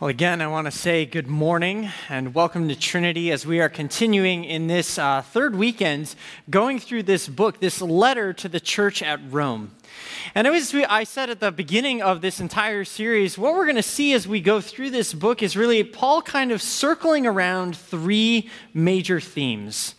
Well, again, I want to say good morning and welcome to Trinity as we are continuing in this uh, third weekend going through this book, this letter to the church at Rome. And as I said at the beginning of this entire series, what we're going to see as we go through this book is really Paul kind of circling around three major themes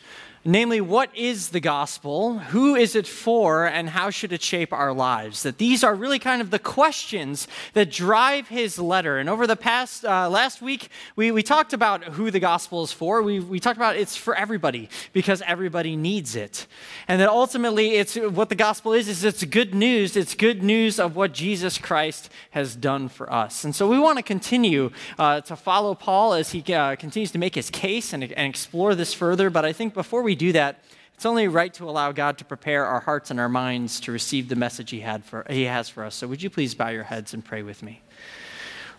namely, what is the gospel, who is it for, and how should it shape our lives? That these are really kind of the questions that drive his letter. And over the past, uh, last week, we, we talked about who the gospel is for. We, we talked about it's for everybody because everybody needs it. And that ultimately, it's what the gospel is, is it's good news. It's good news of what Jesus Christ has done for us. And so we want to continue uh, to follow Paul as he uh, continues to make his case and, and explore this further. But I think before we do that, it's only right to allow God to prepare our hearts and our minds to receive the message he, had for, he has for us. So, would you please bow your heads and pray with me?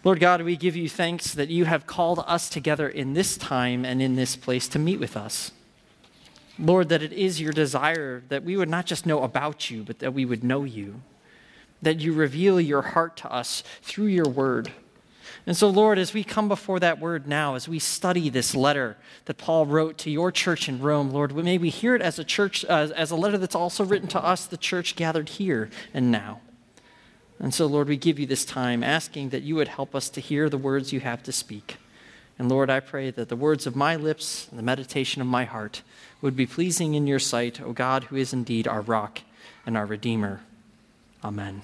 Lord God, we give you thanks that you have called us together in this time and in this place to meet with us. Lord, that it is your desire that we would not just know about you, but that we would know you, that you reveal your heart to us through your word. And so, Lord, as we come before that word now, as we study this letter that Paul wrote to your church in Rome, Lord, may we hear it as a church, uh, as a letter that's also written to us, the church gathered here and now. And so, Lord, we give you this time asking that you would help us to hear the words you have to speak. And Lord, I pray that the words of my lips and the meditation of my heart would be pleasing in your sight, O God, who is indeed our rock and our Redeemer. Amen.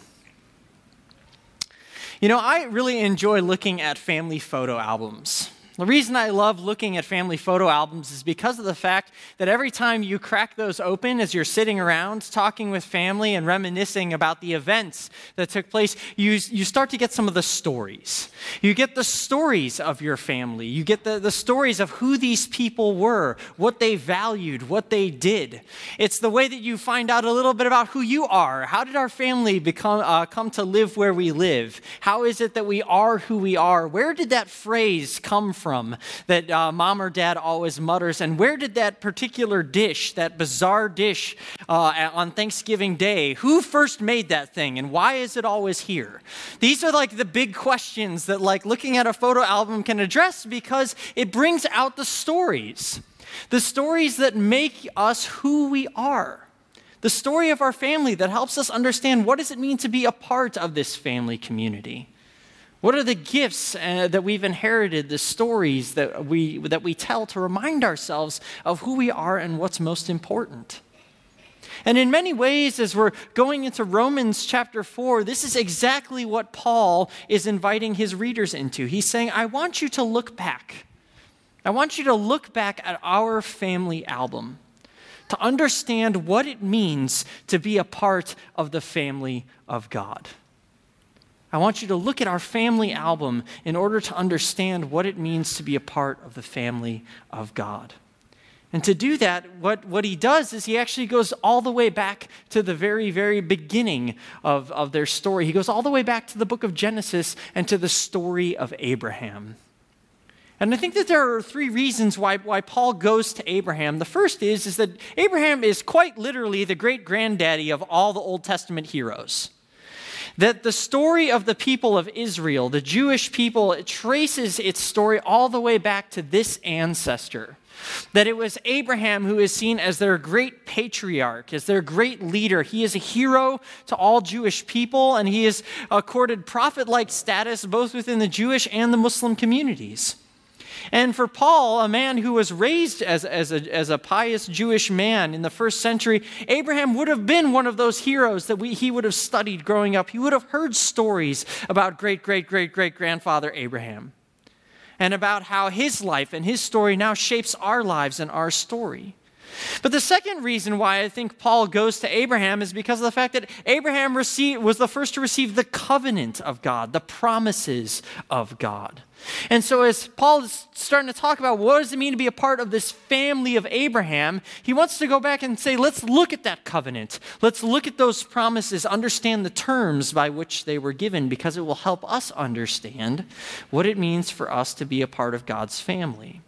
You know, I really enjoy looking at family photo albums. The reason I love looking at family photo albums is because of the fact that every time you crack those open as you're sitting around talking with family and reminiscing about the events that took place, you, you start to get some of the stories. You get the stories of your family. You get the, the stories of who these people were, what they valued, what they did. It's the way that you find out a little bit about who you are. How did our family become, uh, come to live where we live? How is it that we are who we are? Where did that phrase come from? From that uh, mom or dad always mutters? And where did that particular dish, that bizarre dish uh, on Thanksgiving Day, who first made that thing and why is it always here? These are like the big questions that, like, looking at a photo album can address because it brings out the stories, the stories that make us who we are the story of our family that helps us understand what does it mean to be a part of this family community what are the gifts uh, that we've inherited, the stories that we, that we tell to remind ourselves of who we are and what's most important? And in many ways, as we're going into Romans chapter 4, this is exactly what Paul is inviting his readers into. He's saying, I want you to look back. I want you to look back at our family album to understand what it means to be a part of the family of God. I want you to look at our family album in order to understand what it means to be a part of the family of God. And to do that, what, what he does is he actually goes all the way back to the very, very beginning of, of their story. He goes all the way back to the book of Genesis and to the story of Abraham. And I think that there are three reasons why, why Paul goes to Abraham. The first is, is that Abraham is quite literally the great granddaddy of all the Old Testament heroes that the story of the people of Israel, the Jewish people, it traces its story all the way back to this ancestor. That it was Abraham who is seen as their great patriarch, as their great leader. He is a hero to all Jewish people, and he is accorded prophet like status both within the Jewish and the Muslim communities. And for Paul, a man who was raised as, as, a, as a pious Jewish man in the first century, Abraham would have been one of those heroes that we, he would have studied growing up. He would have heard stories about great, great, great, great grandfather Abraham and about how his life and his story now shapes our lives and our story. But the second reason why I think Paul goes to Abraham is because of the fact that Abraham received, was the first to receive the covenant of God, the promises of God. And so, as Paul is starting to talk about what does it mean to be a part of this family of Abraham, he wants to go back and say, let's look at that covenant. Let's look at those promises, understand the terms by which they were given, because it will help us understand what it means for us to be a part of God's family.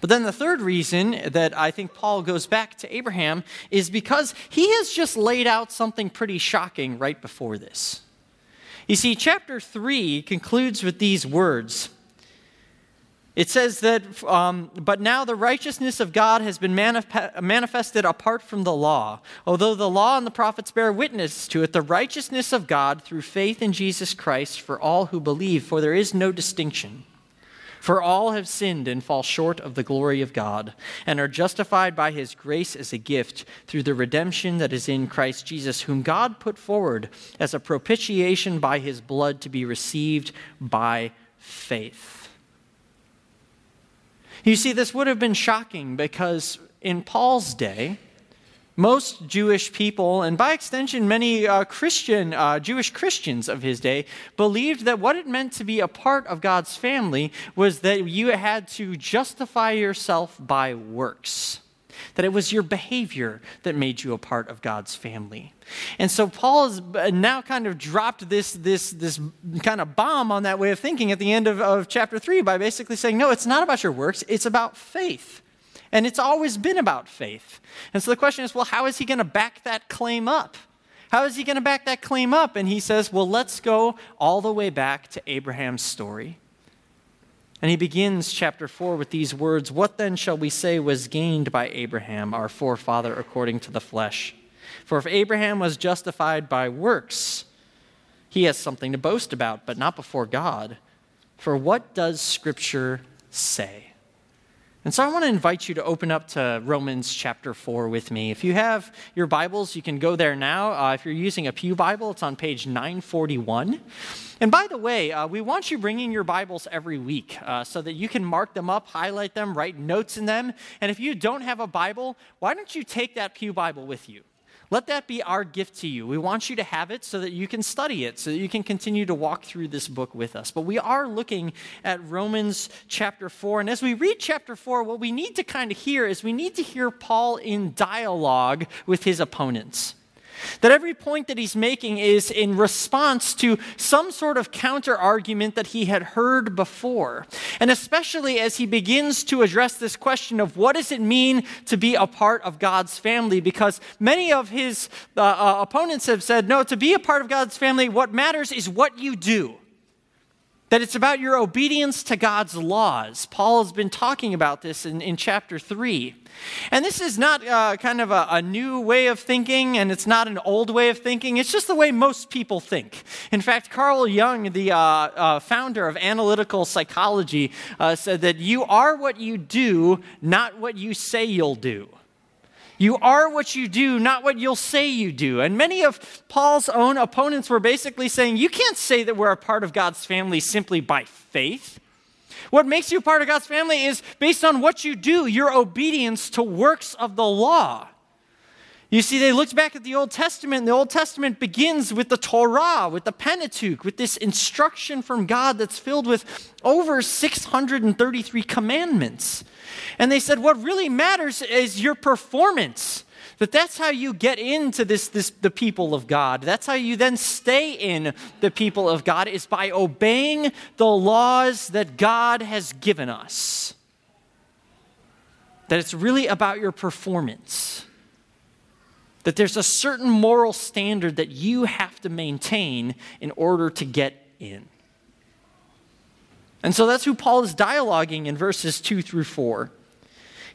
But then the third reason that I think Paul goes back to Abraham is because he has just laid out something pretty shocking right before this. You see, chapter 3 concludes with these words. It says that, um, but now the righteousness of God has been manif- manifested apart from the law. Although the law and the prophets bear witness to it, the righteousness of God through faith in Jesus Christ for all who believe, for there is no distinction. For all have sinned and fall short of the glory of God, and are justified by his grace as a gift through the redemption that is in Christ Jesus, whom God put forward as a propitiation by his blood to be received by faith. You see, this would have been shocking because in Paul's day, most Jewish people, and by extension, many uh, Christian, uh, Jewish Christians of his day, believed that what it meant to be a part of God's family was that you had to justify yourself by works, that it was your behavior that made you a part of God's family. And so Paul has now kind of dropped this, this, this kind of bomb on that way of thinking at the end of, of chapter 3 by basically saying, no, it's not about your works, it's about faith. And it's always been about faith. And so the question is well, how is he going to back that claim up? How is he going to back that claim up? And he says, well, let's go all the way back to Abraham's story. And he begins chapter 4 with these words What then shall we say was gained by Abraham, our forefather, according to the flesh? For if Abraham was justified by works, he has something to boast about, but not before God. For what does Scripture say? And so I want to invite you to open up to Romans chapter 4 with me. If you have your Bibles, you can go there now. Uh, if you're using a Pew Bible, it's on page 941. And by the way, uh, we want you bringing your Bibles every week uh, so that you can mark them up, highlight them, write notes in them. And if you don't have a Bible, why don't you take that Pew Bible with you? Let that be our gift to you. We want you to have it so that you can study it, so that you can continue to walk through this book with us. But we are looking at Romans chapter 4. And as we read chapter 4, what we need to kind of hear is we need to hear Paul in dialogue with his opponents. That every point that he's making is in response to some sort of counter argument that he had heard before. And especially as he begins to address this question of what does it mean to be a part of God's family, because many of his uh, uh, opponents have said, no, to be a part of God's family, what matters is what you do that it's about your obedience to God's laws. Paul has been talking about this in, in chapter 3. And this is not uh, kind of a, a, new way of thinking, and it's not an old way of thinking. It's just the way most people think. In fact, Carl Jung, the uh, uh, founder of analytical psychology, uh, said that you are what you do, not what you say you'll do. You are what you do, not what you'll say you do. And many of Paul's own opponents were basically saying, you can't say that we're a part of God's family simply by faith. What makes you part of God's family is based on what you do, your obedience to works of the law. You see, they looked back at the Old Testament, and the Old Testament begins with the Torah, with the Pentateuch, with this instruction from God that's filled with over 633 commandments. And they said, what really matters is your performance. That that's how you get into this, this the people of God. That's how you then stay in the people of God is by obeying the laws that God has given us. That it's really about your performance. That there's a certain moral standard that you have to maintain in order to get in. And so that's who Paul is dialoguing in verses 2 through 4.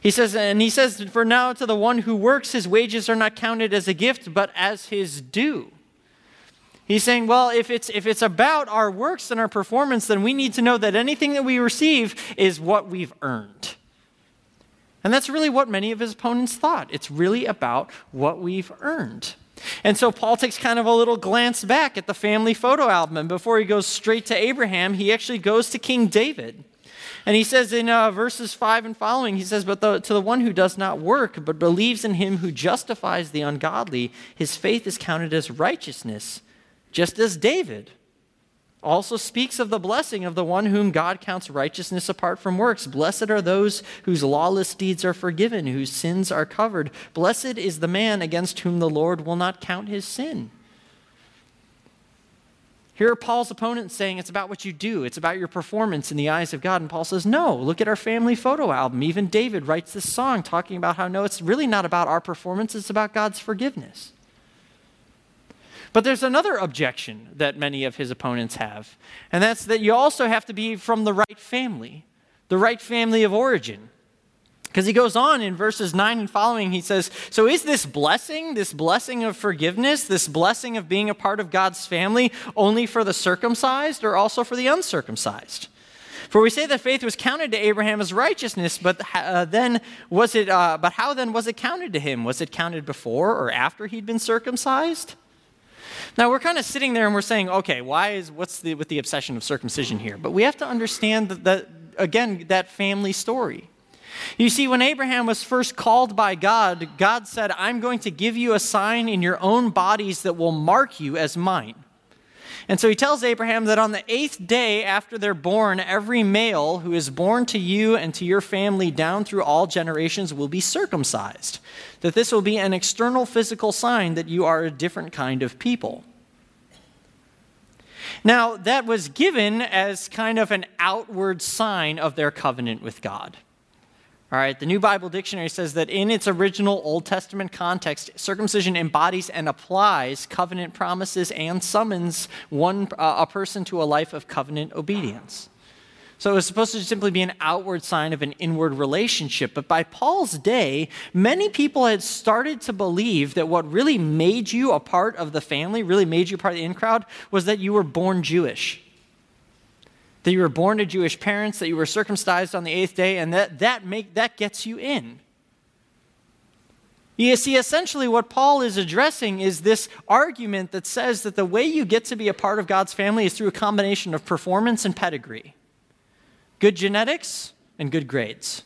He says, and he says, For now to the one who works, his wages are not counted as a gift, but as his due. He's saying, well, if it's, if it's about our works and our performance, then we need to know that anything that we receive is what we've earned. And that's really what many of his opponents thought. It's really about what we've earned. And so Paul takes kind of a little glance back at the family photo album. And before he goes straight to Abraham, he actually goes to King David. And he says in uh, verses 5 and following, he says, But the, to the one who does not work, but believes in him who justifies the ungodly, his faith is counted as righteousness, just as David also speaks of the blessing of the one whom God counts righteousness apart from works. Blessed are those whose lawless deeds are forgiven, whose sins are covered. Blessed is the man against whom the Lord will not count his sin. Here are Paul's opponents saying it's about what you do, it's about your performance in the eyes of God. And Paul says, no, look at our family photo album. Even David writes this song talking about how, no, it's really not about our performance, it's about God's forgiveness. But there's another objection that many of his opponents have, and that's that you also have to be from the right family, the right family of origin. Because he goes on in verses 9 and following, he says, So is this blessing, this blessing of forgiveness, this blessing of being a part of God's family, only for the circumcised or also for the uncircumcised? For we say that faith was counted to Abraham as righteousness, but uh, then was it? Uh, but how then was it counted to him? Was it counted before or after he'd been circumcised? Now we're kind of sitting there and we're saying, okay, why is what's the with the obsession of circumcision here? But we have to understand that, that again that family story. You see, when Abraham was first called by God, God said, I'm going to give you a sign in your own bodies that will mark you as mine. And so he tells Abraham that on the eighth day after they're born, every male who is born to you and to your family down through all generations will be circumcised. That this will be an external physical sign that you are a different kind of people. Now, that was given as kind of an outward sign of their covenant with God. All right, the New Bible Dictionary says that in its original Old Testament context, circumcision embodies and applies covenant promises and summons one, uh, a person to a life of covenant obedience. So it was supposed to simply be an outward sign of an inward relationship. But by Paul's day, many people had started to believe that what really made you a part of the family, really made you part of the in crowd, was that you were born Jewish that you were born to Jewish parents, that you were circumcised on the eighth day, and that, that, make, that gets you in. You see, essentially, what Paul is addressing is this argument that says that the way you get to be a part of God's family is through a combination of performance and pedigree good genetics and good grades.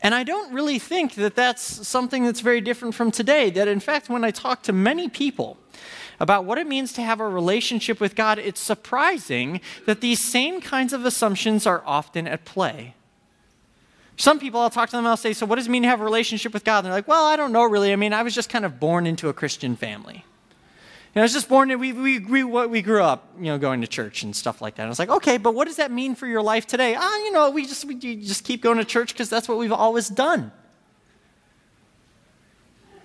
And I don't really think that that's something that's very different from today. That, in fact, when I talk to many people, about what it means to have a relationship with God, it's surprising that these same kinds of assumptions are often at play. Some people, I'll talk to them, I'll say, So, what does it mean to have a relationship with God? And they're like, Well, I don't know really. I mean, I was just kind of born into a Christian family. You know, I was just born, we, we, we, we grew up, you know, going to church and stuff like that. And I was like, okay, but what does that mean for your life today? Ah, you know, we just, we just keep going to church because that's what we've always done.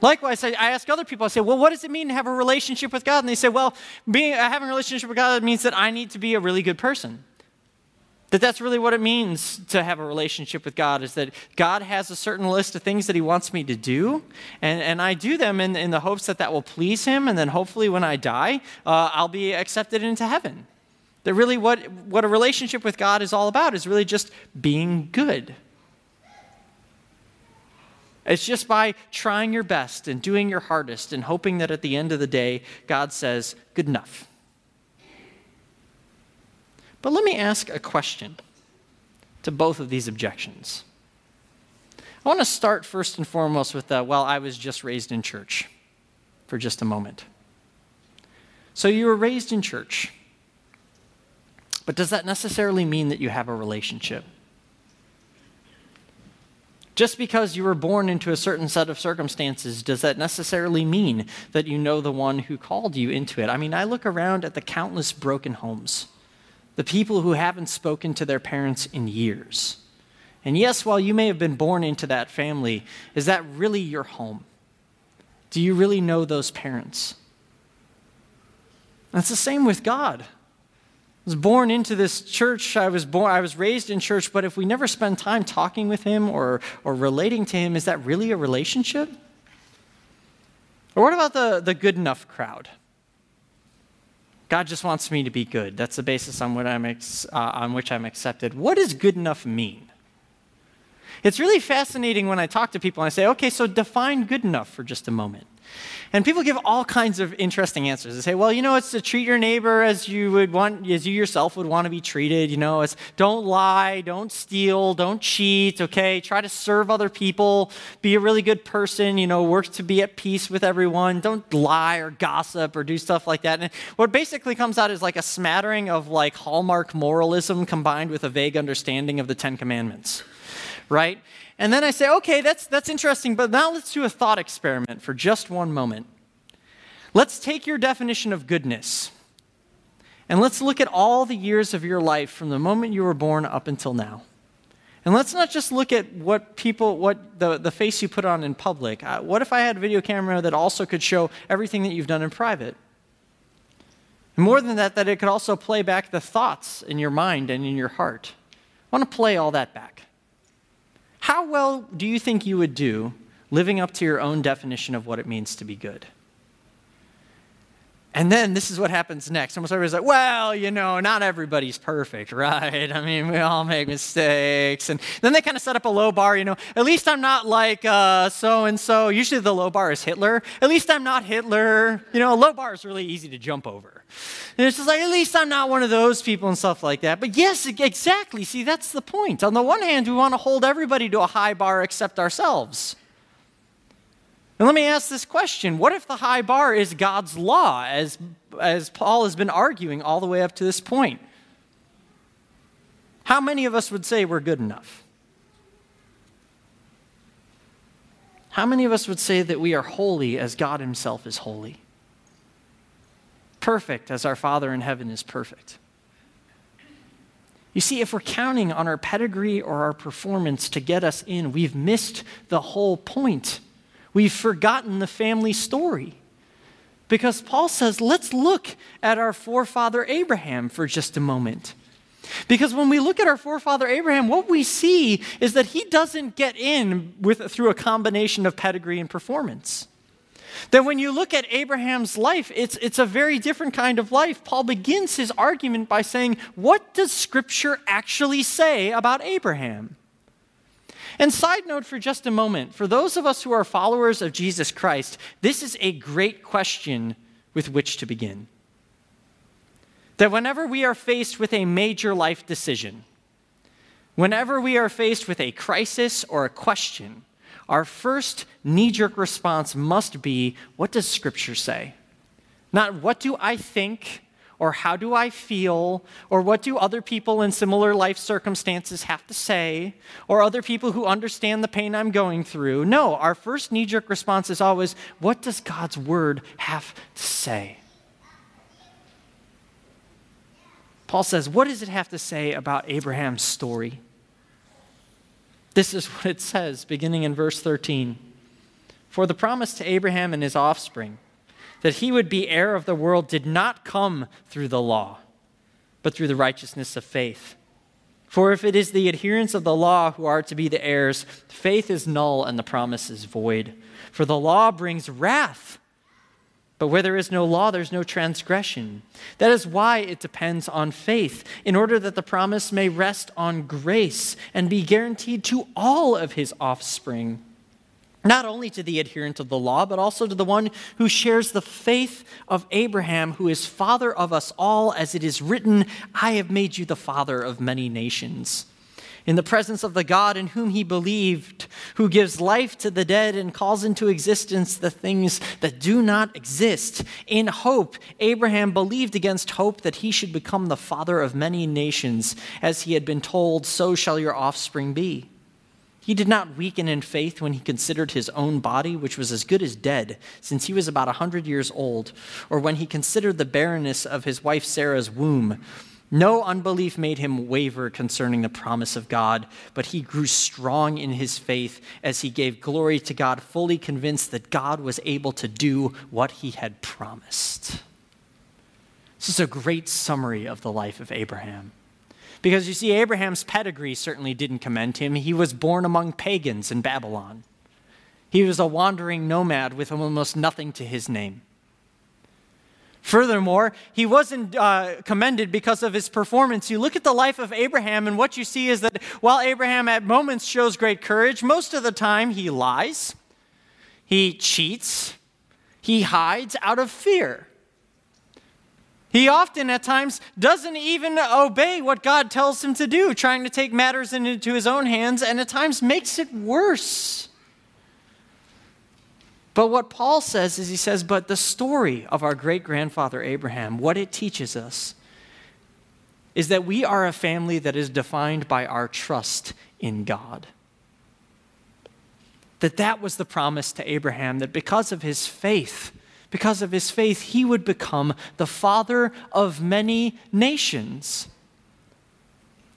Likewise, I ask other people, I say, well, what does it mean to have a relationship with God? And they say, well, being, uh, having a relationship with God means that I need to be a really good person. That that's really what it means to have a relationship with God, is that God has a certain list of things that He wants me to do, and, and I do them in, in the hopes that that will please Him, and then hopefully when I die, uh, I'll be accepted into heaven. That really what, what a relationship with God is all about is really just being good. It's just by trying your best and doing your hardest and hoping that at the end of the day, God says, good enough. But let me ask a question to both of these objections. I want to start first and foremost with the, well, I was just raised in church for just a moment. So you were raised in church. But does that necessarily mean that you have a relationship? Just because you were born into a certain set of circumstances, does that necessarily mean that you know the one who called you into it? I mean, I look around at the countless broken homes, the people who haven't spoken to their parents in years. And yes, while you may have been born into that family, is that really your home? Do you really know those parents? That's the same with God was born into this church. I was born, I was raised in church, but if we never spend time talking with him or, or relating to him, is that really a relationship? Or what about the, the good enough crowd? God just wants me to be good. That's the basis on, what I'm ex, uh, on which I'm accepted. What does good enough mean? It's really fascinating when I talk to people and I say, okay, so define good enough for just a moment. And people give all kinds of interesting answers. They say, well, you know, it's to treat your neighbor as you would want, as you yourself would want to be treated. You know, it's don't lie, don't steal, don't cheat, okay? Try to serve other people, be a really good person, you know, work to be at peace with everyone. Don't lie or gossip or do stuff like that. And what basically comes out is like a smattering of like Hallmark moralism combined with a vague understanding of the Ten Commandments, right? And then I say, okay, that's, that's interesting, but now let's do a thought experiment for just one moment. Let's take your definition of goodness and let's look at all the years of your life from the moment you were born up until now. And let's not just look at what people, what the, the face you put on in public. Uh, what if I had a video camera that also could show everything that you've done in private? And more than that, that it could also play back the thoughts in your mind and in your heart. I want to play all that back. How well do you think you would do living up to your own definition of what it means to be good? And then this is what happens next. Almost everybody's like, well, you know, not everybody's perfect, right? I mean, we all make mistakes. And then they kind of set up a low bar, you know, at least I'm not like so and so. Usually the low bar is Hitler. At least I'm not Hitler. You know, a low bar is really easy to jump over. And it's just like, at least I'm not one of those people and stuff like that. But yes, exactly. See, that's the point. On the one hand, we want to hold everybody to a high bar except ourselves. And let me ask this question What if the high bar is God's law, as, as Paul has been arguing all the way up to this point? How many of us would say we're good enough? How many of us would say that we are holy as God Himself is holy? Perfect as our Father in heaven is perfect. You see, if we're counting on our pedigree or our performance to get us in, we've missed the whole point. We've forgotten the family story. Because Paul says, let's look at our forefather Abraham for just a moment. Because when we look at our forefather Abraham, what we see is that he doesn't get in with, through a combination of pedigree and performance. That when you look at Abraham's life, it's, it's a very different kind of life. Paul begins his argument by saying, What does Scripture actually say about Abraham? And side note for just a moment for those of us who are followers of Jesus Christ, this is a great question with which to begin. That whenever we are faced with a major life decision, whenever we are faced with a crisis or a question, our first knee jerk response must be what does Scripture say? Not what do I think or how do I feel, or what do other people in similar life circumstances have to say, or other people who understand the pain I'm going through. No, our first knee jerk response is always, what does God's word have to say? Paul says, what does it have to say about Abraham's story? This is what it says, beginning in verse 13. For the promise to Abraham and his offspring, that he would be heir of the world did not come through the law, but through the righteousness of faith. For if it is the adherents of the law who are to be the heirs, faith is null and the promise is void. For the law brings wrath. But where there is no law, there's no transgression. That is why it depends on faith, in order that the promise may rest on grace and be guaranteed to all of his offspring not only to the adherent of the law, but also to the one who shares the faith of Abraham, who is father of us all, as it is written, I have made you the father of many nations. In the presence of the God in whom he believed, who gives life to the dead and calls into existence the things that do not exist. In hope, Abraham believed against hope that he should become the father of many nations, as he had been told, So shall your offspring be. He did not weaken in faith when he considered his own body, which was as good as dead, since he was about a hundred years old, or when he considered the barrenness of his wife Sarah's womb. No unbelief made him waver concerning the promise of God, but he grew strong in his faith as he gave glory to God, fully convinced that God was able to do what he had promised. This is a great summary of the life of Abraham. Because you see, Abraham's pedigree certainly didn't commend him. He was born among pagans in Babylon. He was a wandering nomad with almost nothing to his name. Furthermore, he wasn't uh, commended because of his performance. You look at the life of Abraham, and what you see is that while Abraham at moments shows great courage, most of the time he lies, he cheats, he hides out of fear. He often, at times, doesn't even obey what God tells him to do, trying to take matters into his own hands, and at times makes it worse. But what Paul says is he says, but the story of our great grandfather Abraham, what it teaches us is that we are a family that is defined by our trust in God. That that was the promise to Abraham, that because of his faith, because of his faith, he would become the father of many nations.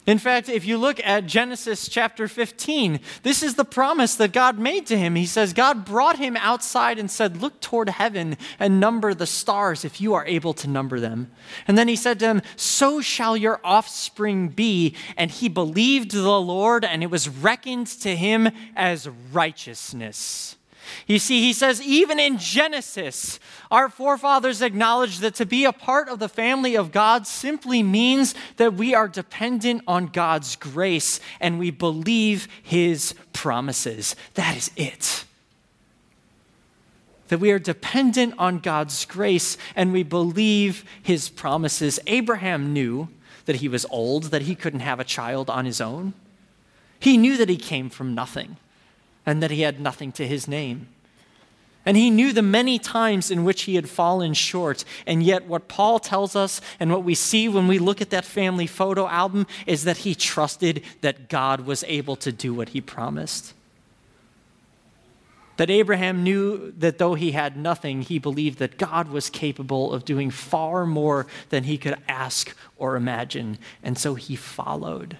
In fact, if you look at Genesis chapter 15, this is the promise that God made to him. He says, God brought him outside and said, Look toward heaven and number the stars if you are able to number them. And then he said to him, So shall your offspring be. And he believed the Lord, and it was reckoned to him as righteousness. You see, he says, even in Genesis, our forefathers acknowledged that to be a part of the family of God simply means that we are dependent on God's grace and we believe his promises. That is it. That we are dependent on God's grace and we believe his promises. Abraham knew that he was old, that he couldn't have a child on his own. He knew that he came from nothing and that he had nothing to his name. And he knew the many times in which he had fallen short. And yet, what Paul tells us and what we see when we look at that family photo album is that he trusted that God was able to do what he promised. That Abraham knew that though he had nothing, he believed that God was capable of doing far more than he could ask or imagine. And so he followed.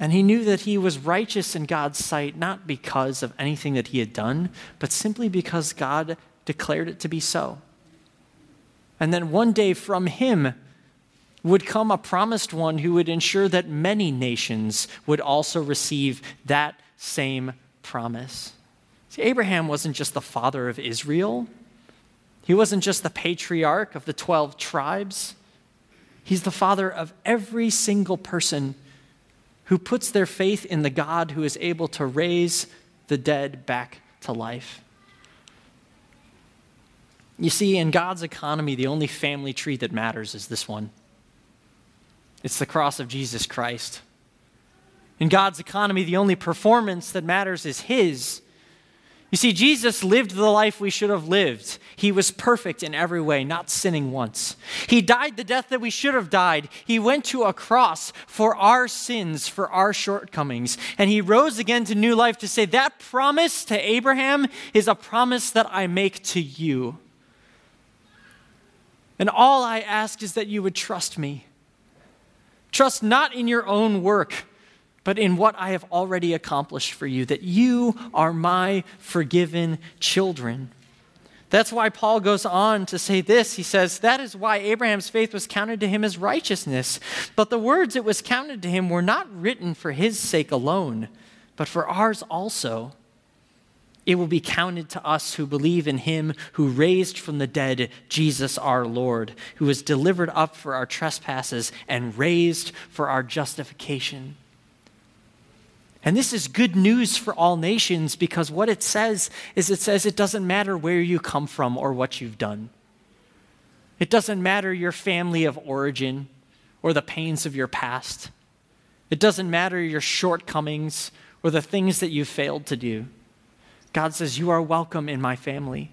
And he knew that he was righteous in God's sight, not because of anything that he had done, but simply because God declared it to be so. And then one day from him would come a promised one who would ensure that many nations would also receive that same promise. See, Abraham wasn't just the father of Israel, he wasn't just the patriarch of the 12 tribes. He's the father of every single person who puts their faith in the God who is able to raise the dead back to life. You see, in God's economy, the only family tree that matters is this one it's the cross of Jesus Christ. In God's economy, the only performance that matters is His. You see, Jesus lived the life we should have lived. He was perfect in every way, not sinning once. He died the death that we should have died. He went to a cross for our sins, for our shortcomings. And he rose again to new life to say, That promise to Abraham is a promise that I make to you. And all I ask is that you would trust me. Trust not in your own work but in what I have already accomplished for you, that you are my forgiven children. That's why Paul goes on to say this. He says, That is why Abraham's faith was counted to him as righteousness. But the words it was counted to him were not written for his sake alone, but for ours also. It will be counted to us who believe in him who raised from the dead Jesus our Lord, who was delivered up for our trespasses and raised for our justification. And this is good news for all nations because what it says is it says it doesn't matter where you come from or what you've done. It doesn't matter your family of origin or the pains of your past. It doesn't matter your shortcomings or the things that you failed to do. God says, You are welcome in my family.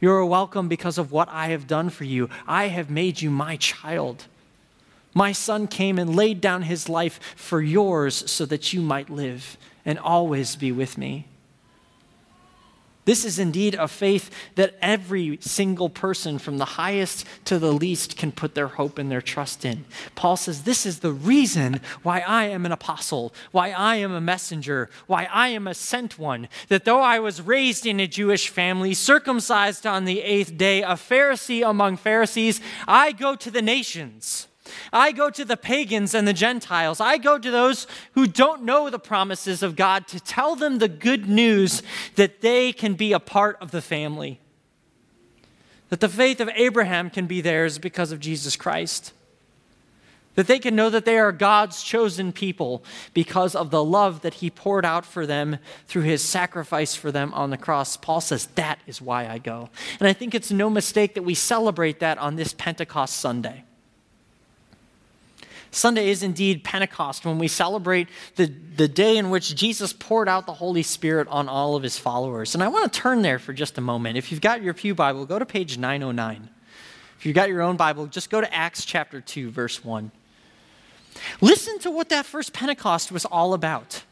You are welcome because of what I have done for you. I have made you my child. My son came and laid down his life for yours so that you might live and always be with me. This is indeed a faith that every single person, from the highest to the least, can put their hope and their trust in. Paul says, This is the reason why I am an apostle, why I am a messenger, why I am a sent one. That though I was raised in a Jewish family, circumcised on the eighth day, a Pharisee among Pharisees, I go to the nations I go to the pagans and the Gentiles. I go to those who don't know the promises of God to tell them the good news that they can be a part of the family. That the faith of Abraham can be theirs because of Jesus Christ. That they can know that they are God's chosen people because of the love that He poured out for them through His sacrifice for them on the cross. Paul says, That is why I go. And I think it's no mistake that we celebrate that on this Pentecost Sunday. Sunday is indeed Pentecost when we celebrate the, the day in which Jesus poured out the Holy Spirit on all of his followers. And I want to turn there for just a moment. If you've got your Pew Bible, go to page 909. If you've got your own Bible, just go to Acts chapter 2, verse 1. Listen to what that first Pentecost was all about.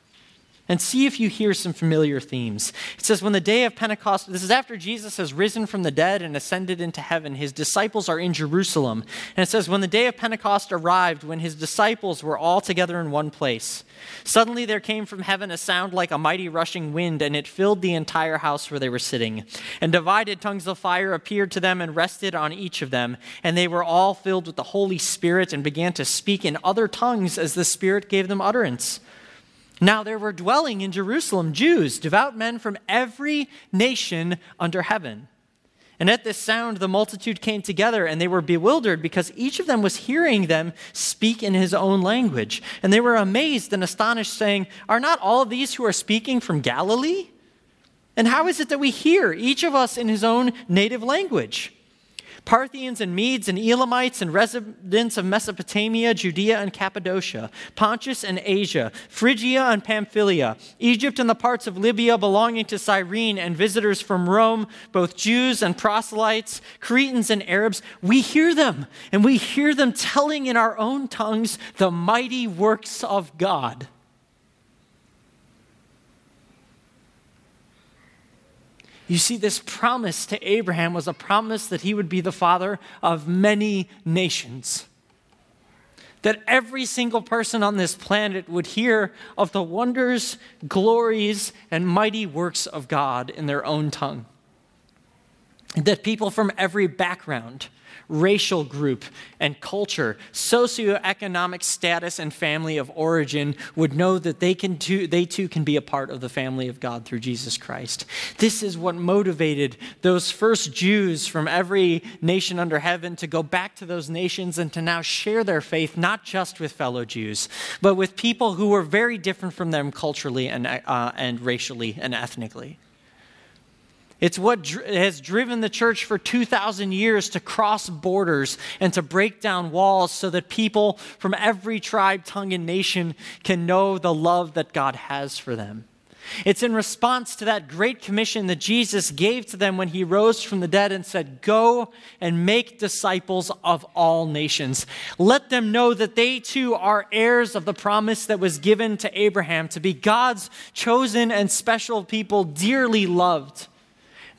And see if you hear some familiar themes. It says, When the day of Pentecost, this is after Jesus has risen from the dead and ascended into heaven, his disciples are in Jerusalem. And it says, When the day of Pentecost arrived, when his disciples were all together in one place, suddenly there came from heaven a sound like a mighty rushing wind, and it filled the entire house where they were sitting. And divided tongues of fire appeared to them and rested on each of them. And they were all filled with the Holy Spirit and began to speak in other tongues as the Spirit gave them utterance. Now there were dwelling in Jerusalem Jews, devout men from every nation under heaven. And at this sound, the multitude came together, and they were bewildered because each of them was hearing them speak in his own language. And they were amazed and astonished, saying, Are not all these who are speaking from Galilee? And how is it that we hear, each of us in his own native language? Parthians and Medes and Elamites and residents of Mesopotamia, Judea and Cappadocia, Pontus and Asia, Phrygia and Pamphylia, Egypt and the parts of Libya belonging to Cyrene, and visitors from Rome, both Jews and proselytes, Cretans and Arabs, we hear them, and we hear them telling in our own tongues the mighty works of God. You see, this promise to Abraham was a promise that he would be the father of many nations. That every single person on this planet would hear of the wonders, glories, and mighty works of God in their own tongue. That people from every background, racial group and culture, socioeconomic status, and family of origin would know that they, can too, they too can be a part of the family of God through Jesus Christ. This is what motivated those first Jews from every nation under heaven to go back to those nations and to now share their faith, not just with fellow Jews, but with people who were very different from them culturally and, uh, and racially and ethnically. It's what dr- has driven the church for 2,000 years to cross borders and to break down walls so that people from every tribe, tongue, and nation can know the love that God has for them. It's in response to that great commission that Jesus gave to them when he rose from the dead and said, Go and make disciples of all nations. Let them know that they too are heirs of the promise that was given to Abraham to be God's chosen and special people, dearly loved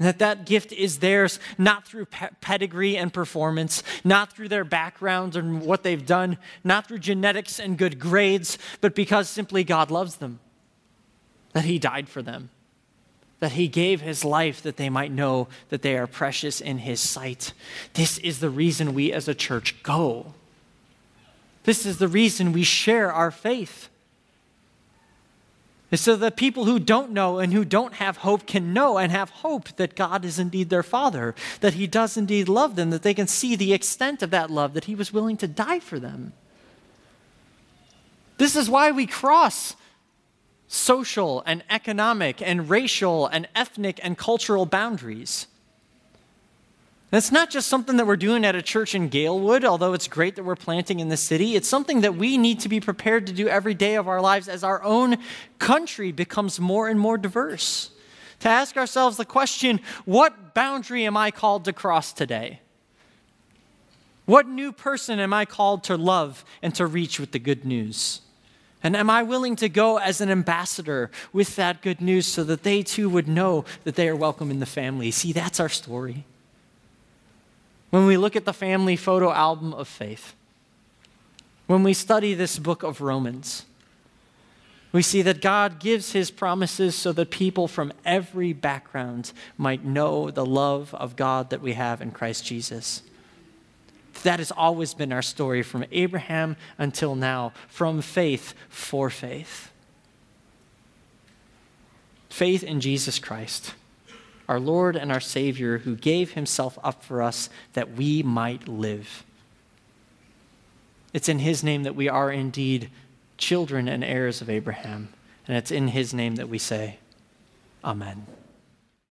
and that that gift is theirs not through pedigree and performance, not through their backgrounds and what they've done, not through genetics and good grades, but because simply God loves them, that He died for them, that He gave His life that they might know that they are precious in His sight. This is the reason we as a church go. This is the reason we share our faith so that people who don't know and who don't have hope can know and have hope that God is indeed their Father, that He does indeed love them, that they can see the extent of that love, that He was willing to die for them. This is why we cross social and economic and racial and ethnic and cultural boundaries. And it's not just something that we're doing at a church in Galewood, although it's great that we're planting in the city. It's something that we need to be prepared to do every day of our lives as our own country becomes more and more diverse. To ask ourselves the question what boundary am I called to cross today? What new person am I called to love and to reach with the good news? And am I willing to go as an ambassador with that good news so that they too would know that they are welcome in the family? See, that's our story when we look at the family photo album of faith, when we study this book of Romans, we see that God gives his promises so that people from every background might know the love of God that we have in Christ Jesus. That has always been our story from Abraham until now, from faith for faith. Faith in Jesus Christ our Lord and our Savior, who gave himself up for us that we might live. It's in his name that we are indeed children and heirs of Abraham. And it's in his name that we say, Amen.